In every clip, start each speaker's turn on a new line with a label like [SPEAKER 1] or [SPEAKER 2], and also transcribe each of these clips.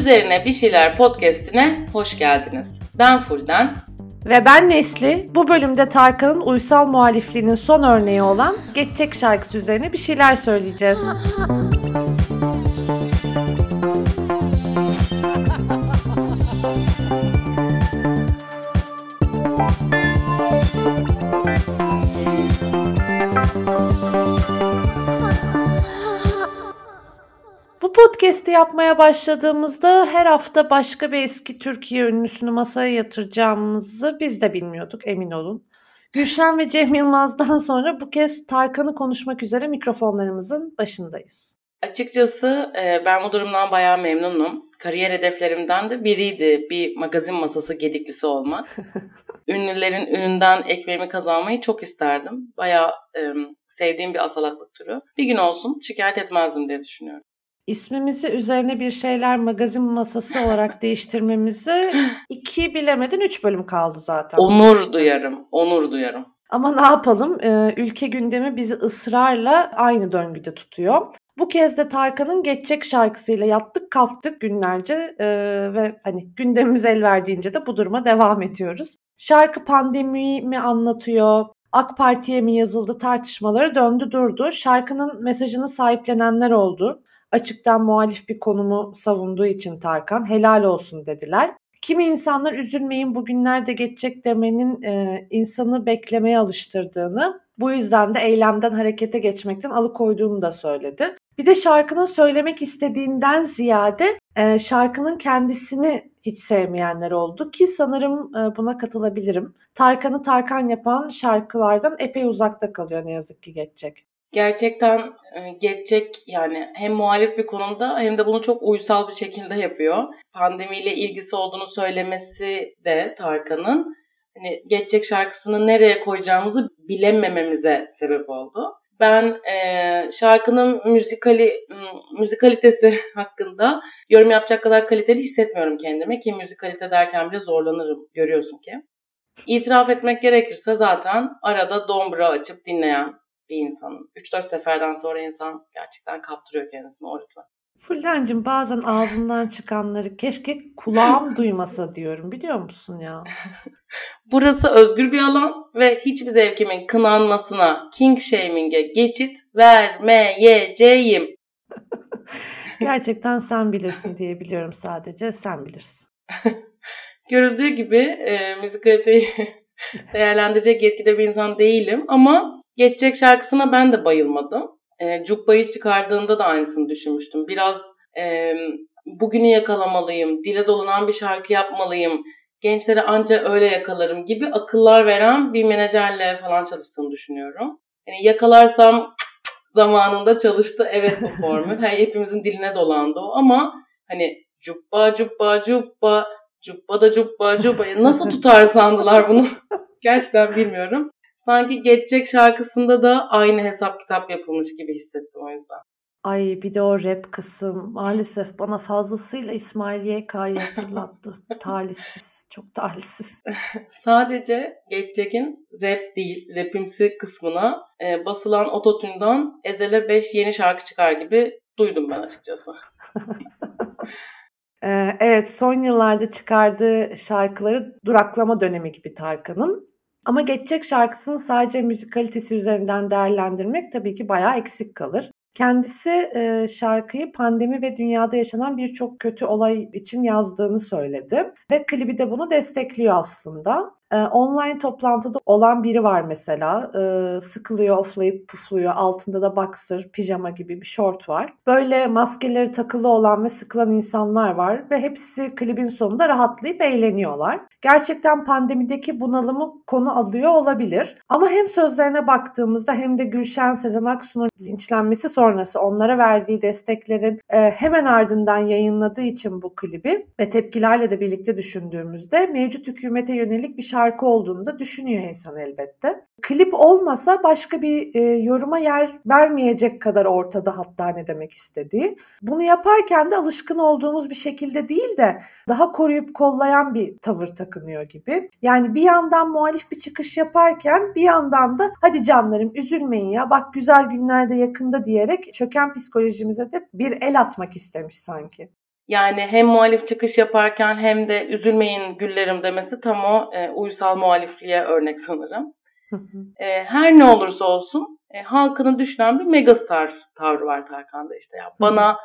[SPEAKER 1] Üzerine Bir Şeyler Podcast'ine hoş geldiniz. Ben Fulden.
[SPEAKER 2] Ve ben Nesli. Bu bölümde Tarkan'ın uysal muhalifliğinin son örneği olan Geçecek şarkısı üzerine bir şeyler söyleyeceğiz. Podcast'i yapmaya başladığımızda her hafta başka bir eski Türkiye ünlüsünü masaya yatıracağımızı biz de bilmiyorduk emin olun. Gülşen ve Cem Yılmaz'dan sonra bu kez Tarkan'ı konuşmak üzere mikrofonlarımızın başındayız.
[SPEAKER 1] Açıkçası e, ben bu durumdan bayağı memnunum. Kariyer hedeflerimden de biriydi bir magazin masası gediklisi olmak. Ünlülerin ününden ekmeğimi kazanmayı çok isterdim. Bayağı sevdiğim bir asalaklık türü. Bir gün olsun şikayet etmezdim diye düşünüyorum.
[SPEAKER 2] İsmimizi üzerine bir şeyler magazin masası olarak değiştirmemizi iki bilemedin üç bölüm kaldı zaten.
[SPEAKER 1] Onur işte. duyarım, onur duyarım.
[SPEAKER 2] Ama ne yapalım? Ee, ülke gündemi bizi ısrarla aynı döngüde tutuyor. Bu kez de Tarkan'ın Geçecek şarkısıyla yattık kalktık günlerce e, ve hani gündemimiz el verdiğince de bu duruma devam ediyoruz. Şarkı pandemiyi mi anlatıyor, AK Parti'ye mi yazıldı tartışmaları döndü durdu. Şarkının mesajını sahiplenenler oldu açıktan muhalif bir konumu savunduğu için Tarkan helal olsun dediler. Kimi insanlar üzülmeyin bugünlerde geçecek demenin e, insanı beklemeye alıştırdığını, bu yüzden de eylemden harekete geçmekten alıkoyduğunu da söyledi. Bir de şarkının söylemek istediğinden ziyade e, şarkının kendisini hiç sevmeyenler oldu ki sanırım e, buna katılabilirim. Tarkan'ı Tarkan yapan şarkılardan epey uzakta kalıyor ne yazık ki geçecek
[SPEAKER 1] gerçekten e, geçecek yani hem muhalif bir konumda hem de bunu çok uysal bir şekilde yapıyor. Pandemiyle ilgisi olduğunu söylemesi de Tarkan'ın hani geçecek şarkısını nereye koyacağımızı bilemememize sebep oldu. Ben e, şarkının müzikali müzikalitesi hakkında yorum yapacak kadar kaliteli hissetmiyorum kendime ki müzikalite derken bile zorlanırım görüyorsun ki. İtiraf etmek gerekirse zaten arada dombra açıp dinleyen bir insanın. 3-4 seferden sonra insan gerçekten kaptırıyor kendisini o ritme.
[SPEAKER 2] Fullencim bazen ağzından çıkanları keşke kulağım duymasa diyorum biliyor musun ya?
[SPEAKER 1] Burası özgür bir alan ve hiçbir zevkimin kınanmasına, king shaming'e geçit vermeyeceğim.
[SPEAKER 2] Gerçekten sen bilirsin diye biliyorum sadece sen bilirsin.
[SPEAKER 1] Görüldüğü gibi e, müzikaliteyi değerlendirecek yetkide bir insan değilim ama Geçecek şarkısına ben de bayılmadım. E, Cubba'yı çıkardığında da aynısını düşünmüştüm. Biraz e, bugünü yakalamalıyım, dile dolanan bir şarkı yapmalıyım, gençlere anca öyle yakalarım gibi akıllar veren bir menajerle falan çalıştığını düşünüyorum. Yani yakalarsam zamanında çalıştı evet bu formül. Hani hepimizin diline dolandı o ama hani cubba cubba cubba cubba da cubba cubba nasıl tutar sandılar bunu gerçekten bilmiyorum sanki Geçecek şarkısında da aynı hesap kitap yapılmış gibi hissettim o yüzden.
[SPEAKER 2] Ay bir de o rap kısım maalesef bana fazlasıyla İsmail YK'yı hatırlattı. talihsiz, çok talihsiz.
[SPEAKER 1] Sadece Geçecek'in rap değil, rapimsi kısmına e, basılan ototündan Ezel'e 5 yeni şarkı çıkar gibi duydum ben açıkçası.
[SPEAKER 2] evet son yıllarda çıkardığı şarkıları duraklama dönemi gibi Tarkan'ın. Ama Geçecek şarkısını sadece müzikalitesi üzerinden değerlendirmek tabii ki bayağı eksik kalır. Kendisi e, şarkıyı pandemi ve dünyada yaşanan birçok kötü olay için yazdığını söyledi ve klibi de bunu destekliyor aslında. E, online toplantıda olan biri var mesela. E, sıkılıyor, oflayıp pufluyor. Altında da boxer, pijama gibi bir şort var. Böyle maskeleri takılı olan ve sıkılan insanlar var ve hepsi klibin sonunda rahatlayıp eğleniyorlar. Gerçekten pandemideki bunalımı konu alıyor olabilir. Ama hem sözlerine baktığımızda hem de Gülşen Sezen Aksu'nun linçlenmesi sonrası onlara verdiği desteklerin e, hemen ardından yayınladığı için bu klibi ve tepkilerle de birlikte düşündüğümüzde mevcut hükümete yönelik bir şarkı şarkı olduğunu da düşünüyor insan elbette. Klip olmasa başka bir e, yoruma yer vermeyecek kadar ortada hatta ne demek istediği. Bunu yaparken de alışkın olduğumuz bir şekilde değil de daha koruyup kollayan bir tavır takınıyor gibi. Yani bir yandan muhalif bir çıkış yaparken bir yandan da hadi canlarım üzülmeyin ya bak güzel günlerde yakında diyerek çöken psikolojimize de bir el atmak istemiş sanki.
[SPEAKER 1] Yani hem muhalif çıkış yaparken hem de üzülmeyin güllerim demesi tam o e, uysal muhalifliğe örnek sanırım. e, her ne olursa olsun e, halkını düşünen bir megastar tavrı var Tarkan'da işte. Ya, bana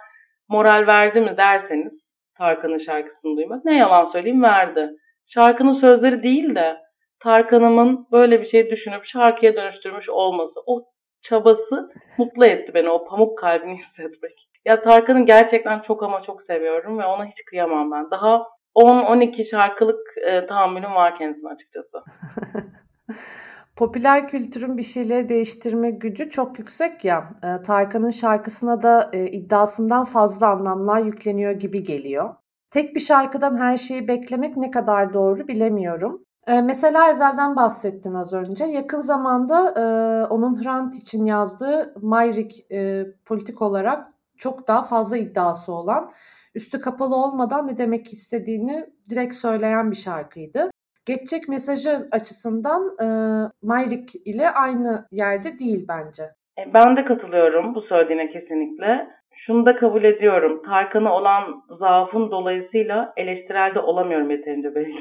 [SPEAKER 1] moral verdi mi derseniz Tarkan'ın şarkısını duymak ne yalan söyleyeyim verdi. Şarkının sözleri değil de Tarkan'ımın böyle bir şey düşünüp şarkıya dönüştürmüş olması, o çabası mutlu etti beni. O pamuk kalbini hissetmek. Ya Tarkan'ı gerçekten çok ama çok seviyorum ve ona hiç kıyamam ben. Daha 10-12 şarkılık e, tahammülüm var kendisine açıkçası.
[SPEAKER 2] Popüler kültürün bir şeyleri değiştirme gücü çok yüksek ya. E, Tarkan'ın şarkısına da e, iddiasından fazla anlamlar yükleniyor gibi geliyor. Tek bir şarkıdan her şeyi beklemek ne kadar doğru bilemiyorum. E, mesela Ezel'den bahsettin az önce. Yakın zamanda e, onun Hrant için yazdığı Mayrik e, politik olarak çok daha fazla iddiası olan, üstü kapalı olmadan ne demek istediğini direkt söyleyen bir şarkıydı. Geçecek mesajı açısından e, Mayrik ile aynı yerde değil bence.
[SPEAKER 1] E, ben de katılıyorum bu söylediğine kesinlikle. Şunu da kabul ediyorum. Tarkan'a olan zaafım dolayısıyla eleştirelde olamıyorum yeterince belki.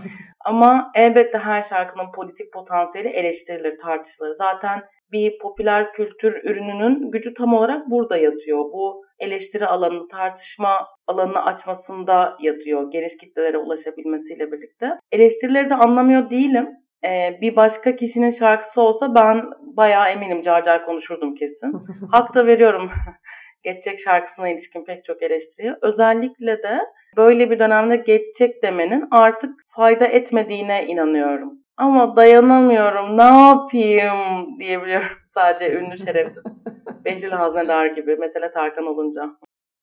[SPEAKER 1] Ama elbette her şarkının politik potansiyeli eleştirilir, tartışılır. Zaten bir popüler kültür ürününün gücü tam olarak burada yatıyor. Bu eleştiri alanını, tartışma alanını açmasında yatıyor. Geniş kitlelere ulaşabilmesiyle birlikte. Eleştirileri de anlamıyor değilim. Ee, bir başka kişinin şarkısı olsa ben bayağı eminim car car konuşurdum kesin. Hak da veriyorum geçecek şarkısına ilişkin pek çok eleştiriye. Özellikle de böyle bir dönemde geçecek demenin artık fayda etmediğine inanıyorum. Ama dayanamıyorum ne yapayım diyebiliyorum sadece ünlü şerefsiz. Behlül Haznedar gibi mesela Tarkan olunca.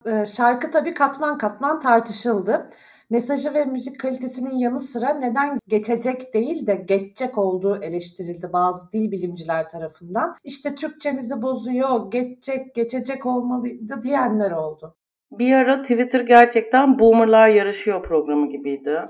[SPEAKER 2] Ee, şarkı tabii katman katman tartışıldı. Mesajı ve müzik kalitesinin yanı sıra neden geçecek değil de geçecek olduğu eleştirildi bazı dil bilimciler tarafından. İşte Türkçemizi bozuyor, geçecek, geçecek olmalıydı diyenler oldu.
[SPEAKER 1] Bir ara Twitter gerçekten boomerlar yarışıyor programı gibiydi.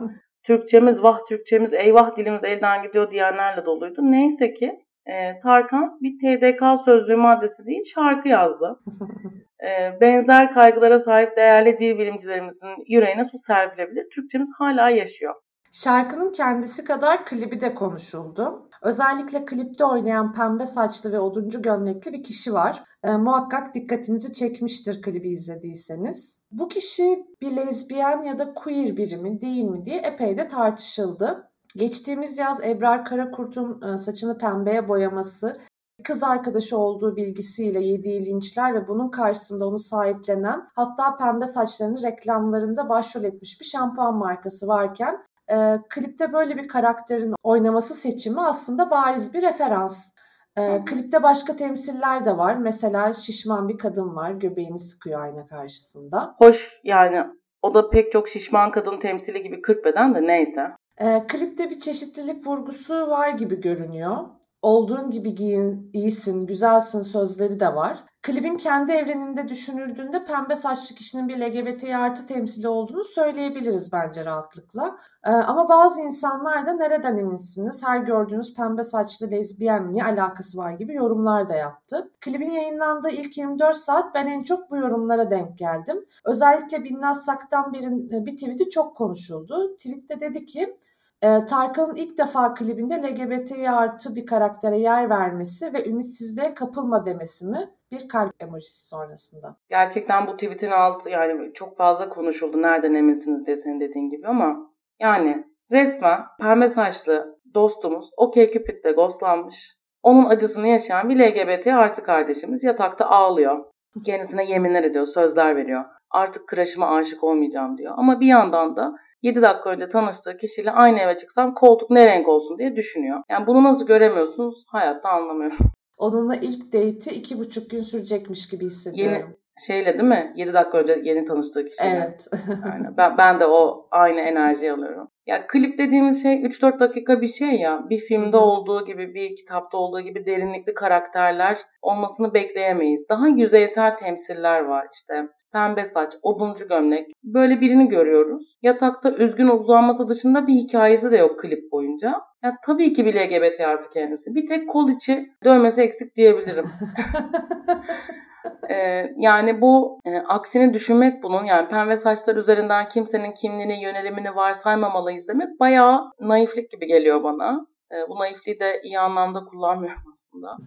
[SPEAKER 1] Türkçemiz vah Türkçemiz eyvah dilimiz elden gidiyor diyenlerle doluydu. Neyse ki e, Tarkan bir TDK sözlüğü maddesi değil şarkı yazdı. e, benzer kaygılara sahip değerli dil bilimcilerimizin yüreğine su serpilebilir. Türkçemiz hala yaşıyor.
[SPEAKER 2] Şarkının kendisi kadar klibi de konuşuldu. Özellikle klipte oynayan pembe saçlı ve oduncu gömlekli bir kişi var. E, muhakkak dikkatinizi çekmiştir klibi izlediyseniz. Bu kişi bir lezbiyen ya da queer biri mi değil mi diye epey de tartışıldı. Geçtiğimiz yaz Ebrar Karakurt'un e, saçını pembeye boyaması, kız arkadaşı olduğu bilgisiyle yediği linçler ve bunun karşısında onu sahiplenen hatta pembe saçlarını reklamlarında başrol etmiş bir şampuan markası varken e, klipte böyle bir karakterin oynaması seçimi aslında bariz bir referans. E, klipte başka temsiller de var. Mesela şişman bir kadın var. Göbeğini sıkıyor ayna karşısında.
[SPEAKER 1] Hoş yani o da pek çok şişman kadın temsili gibi 40 beden de neyse.
[SPEAKER 2] E, klipte bir çeşitlilik vurgusu var gibi görünüyor. Olduğun gibi giyin, iyisin, güzelsin sözleri de var. Klibin kendi evreninde düşünüldüğünde pembe saçlı kişinin bir LGBT artı temsili olduğunu söyleyebiliriz bence rahatlıkla. Ee, ama bazı insanlar da nereden eminsiniz, her gördüğünüz pembe saçlı lezbiyen ne alakası var gibi yorumlar da yaptı. Klibin yayınlandığı ilk 24 saat ben en çok bu yorumlara denk geldim. Özellikle Binnaz Sak'tan bir, bir tweet'i çok konuşuldu. Tweette dedi ki e, Tarkan'ın ilk defa klibinde LGBT'ye artı bir karaktere yer vermesi ve ümitsizliğe kapılma demesi mi? Bir kalp emojisi sonrasında.
[SPEAKER 1] Gerçekten bu tweetin altı yani çok fazla konuşuldu. Nereden eminsiniz diye senin dediğin gibi ama yani resmen pembe saçlı dostumuz OK Cupid'de ghostlanmış. Onun acısını yaşayan bir LGBT artı kardeşimiz yatakta ağlıyor. Kendisine yeminler ediyor, sözler veriyor. Artık crush'ıma aşık olmayacağım diyor. Ama bir yandan da 7 dakika önce tanıştığı kişiyle aynı eve çıksam koltuk ne renk olsun diye düşünüyor. Yani bunu nasıl göremiyorsunuz hayatta anlamıyorum.
[SPEAKER 2] Onunla ilk date'i iki buçuk gün sürecekmiş gibi hissediyorum.
[SPEAKER 1] Yeni, şeyle değil mi? 7 dakika önce yeni tanıştığı kişiyle.
[SPEAKER 2] Evet.
[SPEAKER 1] Aynen. Ben, ben de o aynı enerjiyi alıyorum. Ya klip dediğimiz şey 3-4 dakika bir şey ya. Bir filmde olduğu gibi, bir kitapta olduğu gibi derinlikli karakterler olmasını bekleyemeyiz. Daha yüzeysel temsiller var işte pembe saç, oduncu gömlek. Böyle birini görüyoruz. Yatakta üzgün uzanması dışında bir hikayesi de yok klip boyunca. Ya tabii ki bir LGBT artı kendisi. Bir tek kol içi dövmesi eksik diyebilirim. Ee, yani bu e, aksini düşünmek bunun yani pembe saçlar üzerinden kimsenin kimliğini, yönelimini varsaymamalıyız demek bayağı naiflik gibi geliyor bana. E, bu naifliği de iyi anlamda kullanmıyorum aslında.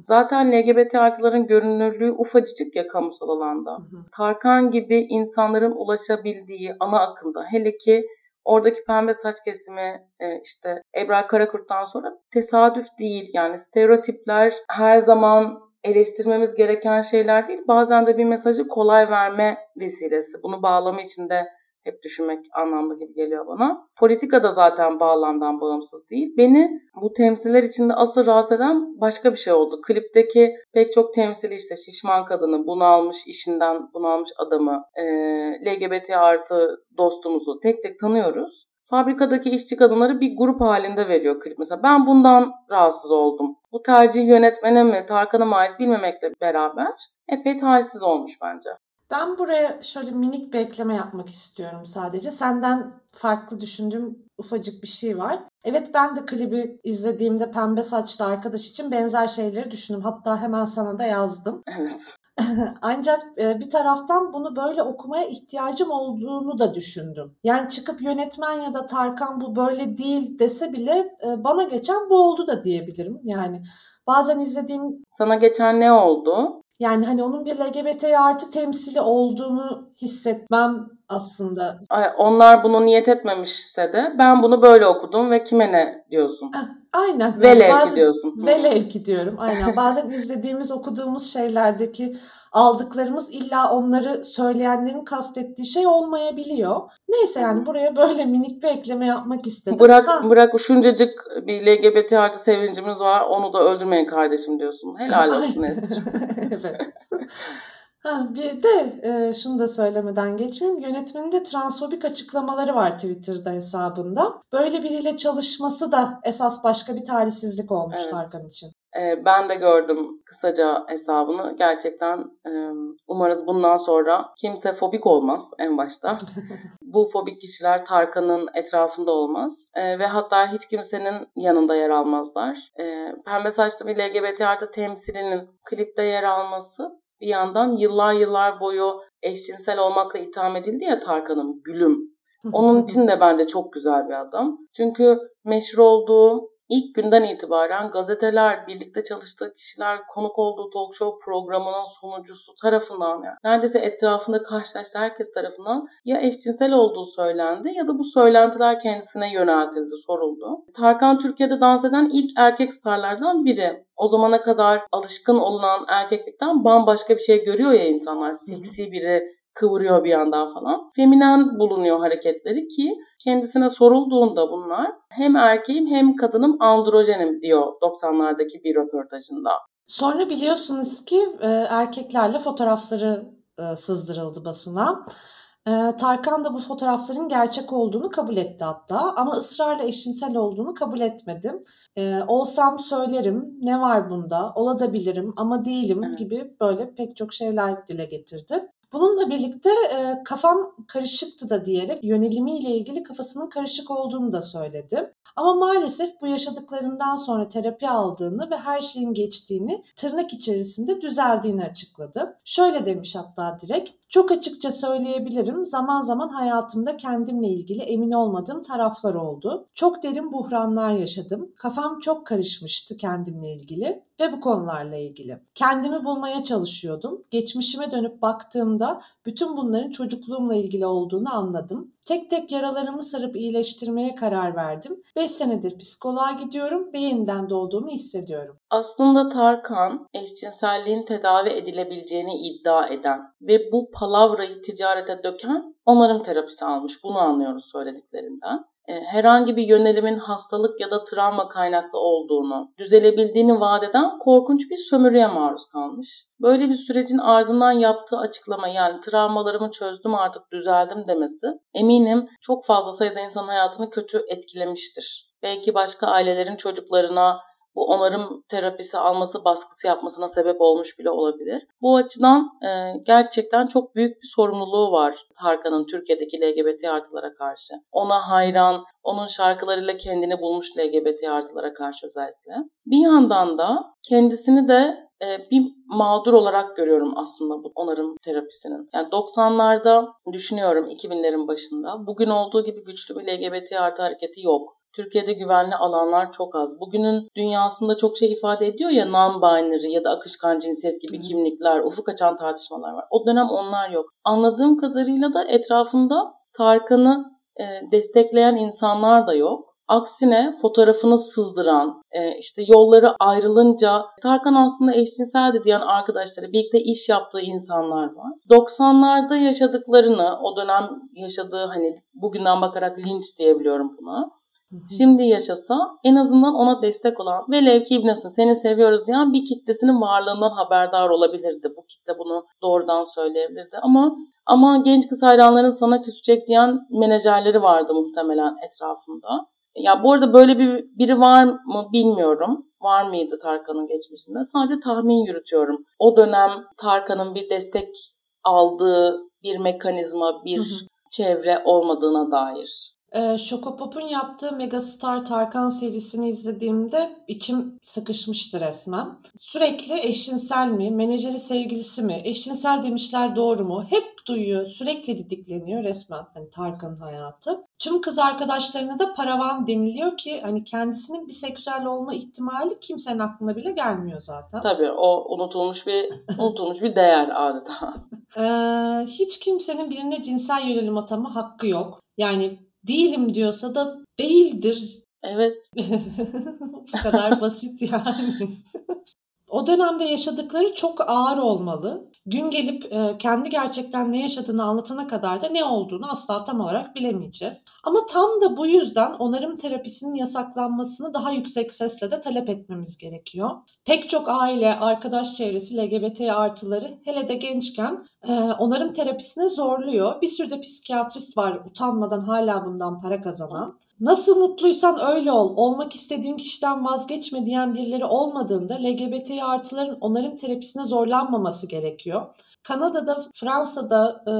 [SPEAKER 1] Zaten LGBT artıların görünürlüğü ufacık ya kamusal alanda. Tarkan gibi insanların ulaşabildiği ana akımda hele ki oradaki pembe saç kesimi e, işte Ebrar Karakurt'tan sonra tesadüf değil. Yani stereotipler her zaman eleştirmemiz gereken şeyler değil. Bazen de bir mesajı kolay verme vesilesi. Bunu bağlama içinde hep düşünmek anlamlı gibi geliyor bana. Politika da zaten bağlamdan bağımsız değil. Beni bu temsiller içinde asıl rahatsız eden başka bir şey oldu. Klipteki pek çok temsili işte şişman kadını, bunalmış işinden bunalmış adamı, LGBT artı dostumuzu tek tek tanıyoruz. Fabrikadaki işçi kadınları bir grup halinde veriyor klip mesela. Ben bundan rahatsız oldum. Bu tercih yönetmene mi, Tarkan'a mı ait bilmemekle beraber epey talihsiz olmuş bence.
[SPEAKER 2] Ben buraya şöyle minik bir ekleme yapmak istiyorum sadece. Senden farklı düşündüğüm ufacık bir şey var. Evet ben de klibi izlediğimde pembe saçlı arkadaş için benzer şeyleri düşündüm. Hatta hemen sana da yazdım.
[SPEAKER 1] Evet.
[SPEAKER 2] Ancak e, bir taraftan bunu böyle okumaya ihtiyacım olduğunu da düşündüm. Yani çıkıp yönetmen ya da Tarkan bu böyle değil dese bile e, bana geçen bu oldu da diyebilirim. Yani bazen izlediğim...
[SPEAKER 1] Sana geçen ne oldu?
[SPEAKER 2] Yani hani onun bir LGBT artı temsili olduğunu hissetmem aslında.
[SPEAKER 1] Onlar bunu niyet etmemişse de ben bunu böyle okudum ve kime ne diyorsun?
[SPEAKER 2] Aynen.
[SPEAKER 1] Velev bazen, ki diyorsun.
[SPEAKER 2] Velev ki diyorum. Aynen. Bazen izlediğimiz, okuduğumuz şeylerdeki aldıklarımız illa onları söyleyenlerin kastettiği şey olmayabiliyor. Neyse yani buraya böyle minik bir ekleme yapmak istedim.
[SPEAKER 1] Bırak ha. bırak şuncacık bir LGBT artı sevincimiz var onu da öldürmeyin kardeşim diyorsun. Helal olsun evet.
[SPEAKER 2] Ha, bir de e, şunu da söylemeden geçmeyeyim. Yönetmenin de transfobik açıklamaları var Twitter'da hesabında. Böyle biriyle çalışması da esas başka bir talihsizlik olmuş evet. Tarkan için.
[SPEAKER 1] E, ben de gördüm kısaca hesabını. Gerçekten e, umarız bundan sonra kimse fobik olmaz en başta. Bu fobik kişiler Tarkan'ın etrafında olmaz. E, ve hatta hiç kimsenin yanında yer almazlar. E, Pembe saçlı bir LGBT artı temsilinin klipte yer alması bir yandan yıllar yıllar boyu eşcinsel olmakla itham edildi ya Tarkan'ın gülüm. Onun için de bence çok güzel bir adam. Çünkü meşhur olduğu İlk günden itibaren gazeteler, birlikte çalıştığı kişiler, konuk olduğu talk show programının sunucusu tarafından yani neredeyse etrafında karşılaştığı herkes tarafından ya eşcinsel olduğu söylendi ya da bu söylentiler kendisine yöneltildi, soruldu. Tarkan Türkiye'de dans eden ilk erkek starlardan biri. O zamana kadar alışkın olunan erkeklikten bambaşka bir şey görüyor ya insanlar. Seksi biri, kıvırıyor bir yandan falan. Feminen bulunuyor hareketleri ki kendisine sorulduğunda bunlar hem erkeğim hem kadınım androjenim diyor 90'lardaki bir röportajında.
[SPEAKER 2] Sonra biliyorsunuz ki e, erkeklerle fotoğrafları e, sızdırıldı basına. E, Tarkan da bu fotoğrafların gerçek olduğunu kabul etti hatta ama ısrarla eşcinsel olduğunu kabul etmedi. olsam söylerim, ne var bunda, olabilirim ama değilim evet. gibi böyle pek çok şeyler dile getirdi. Bununla birlikte e, kafam karışıktı da diyerek yönelimiyle ilgili kafasının karışık olduğunu da söyledi. Ama maalesef bu yaşadıklarından sonra terapi aldığını ve her şeyin geçtiğini tırnak içerisinde düzeldiğini açıkladı. Şöyle demiş hatta direkt. Çok açıkça söyleyebilirim zaman zaman hayatımda kendimle ilgili emin olmadığım taraflar oldu. Çok derin buhranlar yaşadım. Kafam çok karışmıştı kendimle ilgili ve bu konularla ilgili. Kendimi bulmaya çalışıyordum. Geçmişime dönüp baktığımda bütün bunların çocukluğumla ilgili olduğunu anladım. Tek tek yaralarımı sarıp iyileştirmeye karar verdim. 5 senedir psikoloğa gidiyorum ve yeniden doğduğumu hissediyorum.
[SPEAKER 1] Aslında Tarkan eşcinselliğin tedavi edilebileceğini iddia eden ve bu palavrayı ticarete döken onarım terapisi almış. Bunu anlıyoruz söylediklerinden. E, herhangi bir yönelimin hastalık ya da travma kaynaklı olduğunu, düzelebildiğini vaat eden korkunç bir sömürüye maruz kalmış. Böyle bir sürecin ardından yaptığı açıklama yani travmalarımı çözdüm artık düzeldim demesi eminim çok fazla sayıda insan hayatını kötü etkilemiştir. Belki başka ailelerin çocuklarına bu onarım terapisi alması, baskısı yapmasına sebep olmuş bile olabilir. Bu açıdan e, gerçekten çok büyük bir sorumluluğu var Tarkan'ın Türkiye'deki LGBT artılara karşı. Ona hayran, onun şarkılarıyla kendini bulmuş LGBT artılara karşı özellikle. Bir yandan da kendisini de e, bir mağdur olarak görüyorum aslında bu onarım terapisinin. Yani 90'larda düşünüyorum 2000'lerin başında. Bugün olduğu gibi güçlü bir LGBT artı hareketi yok. Türkiye'de güvenli alanlar çok az. Bugünün dünyasında çok şey ifade ediyor ya non-binary ya da akışkan cinsiyet gibi kimlikler, ufuk açan tartışmalar var. O dönem onlar yok. Anladığım kadarıyla da etrafında Tarkan'ı e, destekleyen insanlar da yok. Aksine fotoğrafını sızdıran, e, işte yolları ayrılınca Tarkan aslında eşcinseldi diyen arkadaşları, birlikte iş yaptığı insanlar var. 90'larda yaşadıklarını, o dönem yaşadığı hani bugünden bakarak linç diyebiliyorum buna. Şimdi yaşasa en azından ona destek olan velev ki ibnesin seni seviyoruz diyen bir kitlesinin varlığından haberdar olabilirdi. Bu kitle bunu doğrudan söyleyebilirdi. Ama ama genç kız hayranların sana küsecek diyen menajerleri vardı muhtemelen etrafında. Ya bu arada böyle bir biri var mı bilmiyorum. Var mıydı Tarkan'ın geçmişinde? Sadece tahmin yürütüyorum. O dönem Tarkan'ın bir destek aldığı bir mekanizma, bir hı hı. çevre olmadığına dair.
[SPEAKER 2] Ee, Şokopop'un yaptığı Megastar Tarkan serisini izlediğimde içim sıkışmıştı resmen. Sürekli eşcinsel mi, menajeri sevgilisi mi, eşcinsel demişler doğru mu? Hep duyuyor, sürekli didikleniyor resmen hani Tarkan'ın hayatı. Tüm kız arkadaşlarına da paravan deniliyor ki hani kendisinin biseksüel olma ihtimali kimsenin aklına bile gelmiyor zaten.
[SPEAKER 1] Tabii o unutulmuş bir unutulmuş bir değer adeta.
[SPEAKER 2] ee, hiç kimsenin birine cinsel yönelim atama hakkı yok. Yani değilim diyorsa da değildir.
[SPEAKER 1] Evet.
[SPEAKER 2] Bu kadar basit yani. o dönemde yaşadıkları çok ağır olmalı. Gün gelip e, kendi gerçekten ne yaşadığını anlatana kadar da ne olduğunu asla tam olarak bilemeyeceğiz. Ama tam da bu yüzden onarım terapisinin yasaklanmasını daha yüksek sesle de talep etmemiz gerekiyor. Pek çok aile, arkadaş çevresi LGBT artıları hele de gençken e, onarım terapisine zorluyor. Bir sürü de psikiyatrist var utanmadan hala bundan para kazanan. Nasıl mutluysan öyle ol, olmak istediğin kişiden vazgeçme diyen birileri olmadığında LGBT artıların onarım terapisine zorlanmaması gerekiyor. Kanada'da, Fransa'da e,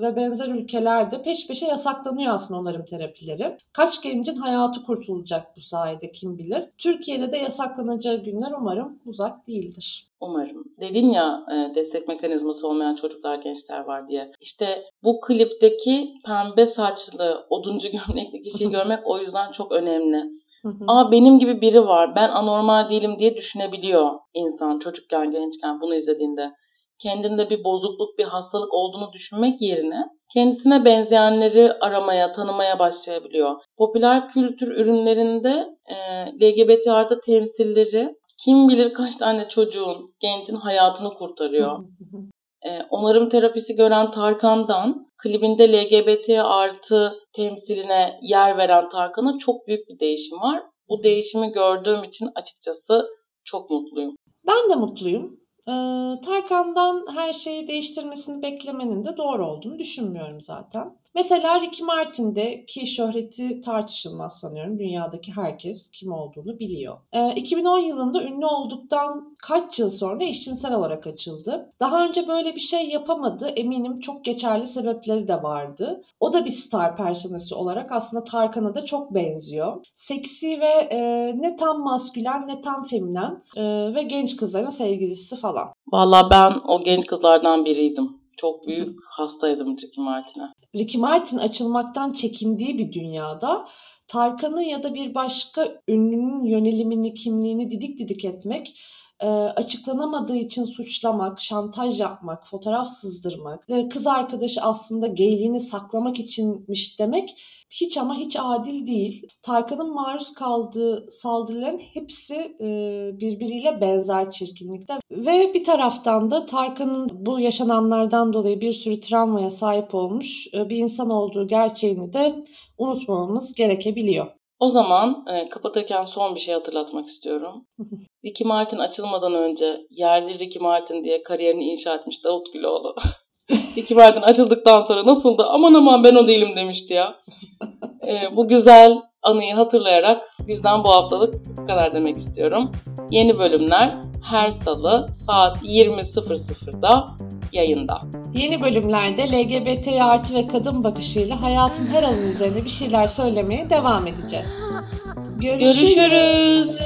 [SPEAKER 2] ve benzer ülkelerde peş peşe yasaklanıyor aslında onarım terapileri. Kaç gencin hayatı kurtulacak bu sayede kim bilir. Türkiye'de de yasaklanacağı günler umarım uzak değildir.
[SPEAKER 1] Umarım. Dedin ya e, destek mekanizması olmayan çocuklar, gençler var diye. İşte bu klipteki pembe saçlı, oduncu gömlekli kişiyi görmek o yüzden çok önemli. Aa benim gibi biri var, ben anormal değilim diye düşünebiliyor insan çocukken, gençken bunu izlediğinde kendinde bir bozukluk, bir hastalık olduğunu düşünmek yerine kendisine benzeyenleri aramaya, tanımaya başlayabiliyor. Popüler kültür ürünlerinde e, LGBT artı temsilleri kim bilir kaç tane çocuğun, gencin hayatını kurtarıyor. e, onarım terapisi gören Tarkan'dan klibinde LGBT artı temsiline yer veren Tarkan'a çok büyük bir değişim var. Bu değişimi gördüğüm için açıkçası çok mutluyum.
[SPEAKER 2] Ben de mutluyum. Tarkan'dan her şeyi değiştirmesini beklemenin de doğru olduğunu düşünmüyorum zaten. Mesela Ricky Martin'de ki şöhreti tartışılmaz sanıyorum. Dünyadaki herkes kim olduğunu biliyor. E, 2010 yılında ünlü olduktan kaç yıl sonra eşcinsel olarak açıldı. Daha önce böyle bir şey yapamadı. Eminim çok geçerli sebepleri de vardı. O da bir star personası olarak aslında Tarkan'a da çok benziyor. Seksi ve e, ne tam maskülen ne tam feminen e, ve genç kızların sevgilisi falan.
[SPEAKER 1] Valla ben o genç kızlardan biriydim. Çok büyük hastaydım Ricky Martin'e.
[SPEAKER 2] Ricky Martin açılmaktan çekindiği bir dünyada Tarkan'ı ya da bir başka ünlünün yönelimini, kimliğini didik didik etmek, açıklanamadığı için suçlamak, şantaj yapmak, fotoğraf sızdırmak, kız arkadaşı aslında gayliğini saklamak içinmiş demek hiç ama hiç adil değil. Tarkan'ın maruz kaldığı saldırıların hepsi e, birbiriyle benzer çirkinlikte. Ve bir taraftan da Tarkan'ın bu yaşananlardan dolayı bir sürü travmaya sahip olmuş e, bir insan olduğu gerçeğini de unutmamamız gerekebiliyor.
[SPEAKER 1] O zaman e, kapatırken son bir şey hatırlatmak istiyorum. Ricky Martin açılmadan önce yerli Ricky Martin diye kariyerini inşa etmiş Davut Güloğlu. Ricky Martin açıldıktan sonra nasıldı? Aman aman ben o değilim demişti ya. E, bu güzel anıyı hatırlayarak bizden bu haftalık bu kadar demek istiyorum. Yeni bölümler her salı saat 20.00'da yayında.
[SPEAKER 2] Yeni bölümlerde LGBT artı ve kadın bakışıyla hayatın her alanı üzerine bir şeyler söylemeye devam edeceğiz.
[SPEAKER 1] Görüşürüz. Görüşürüz.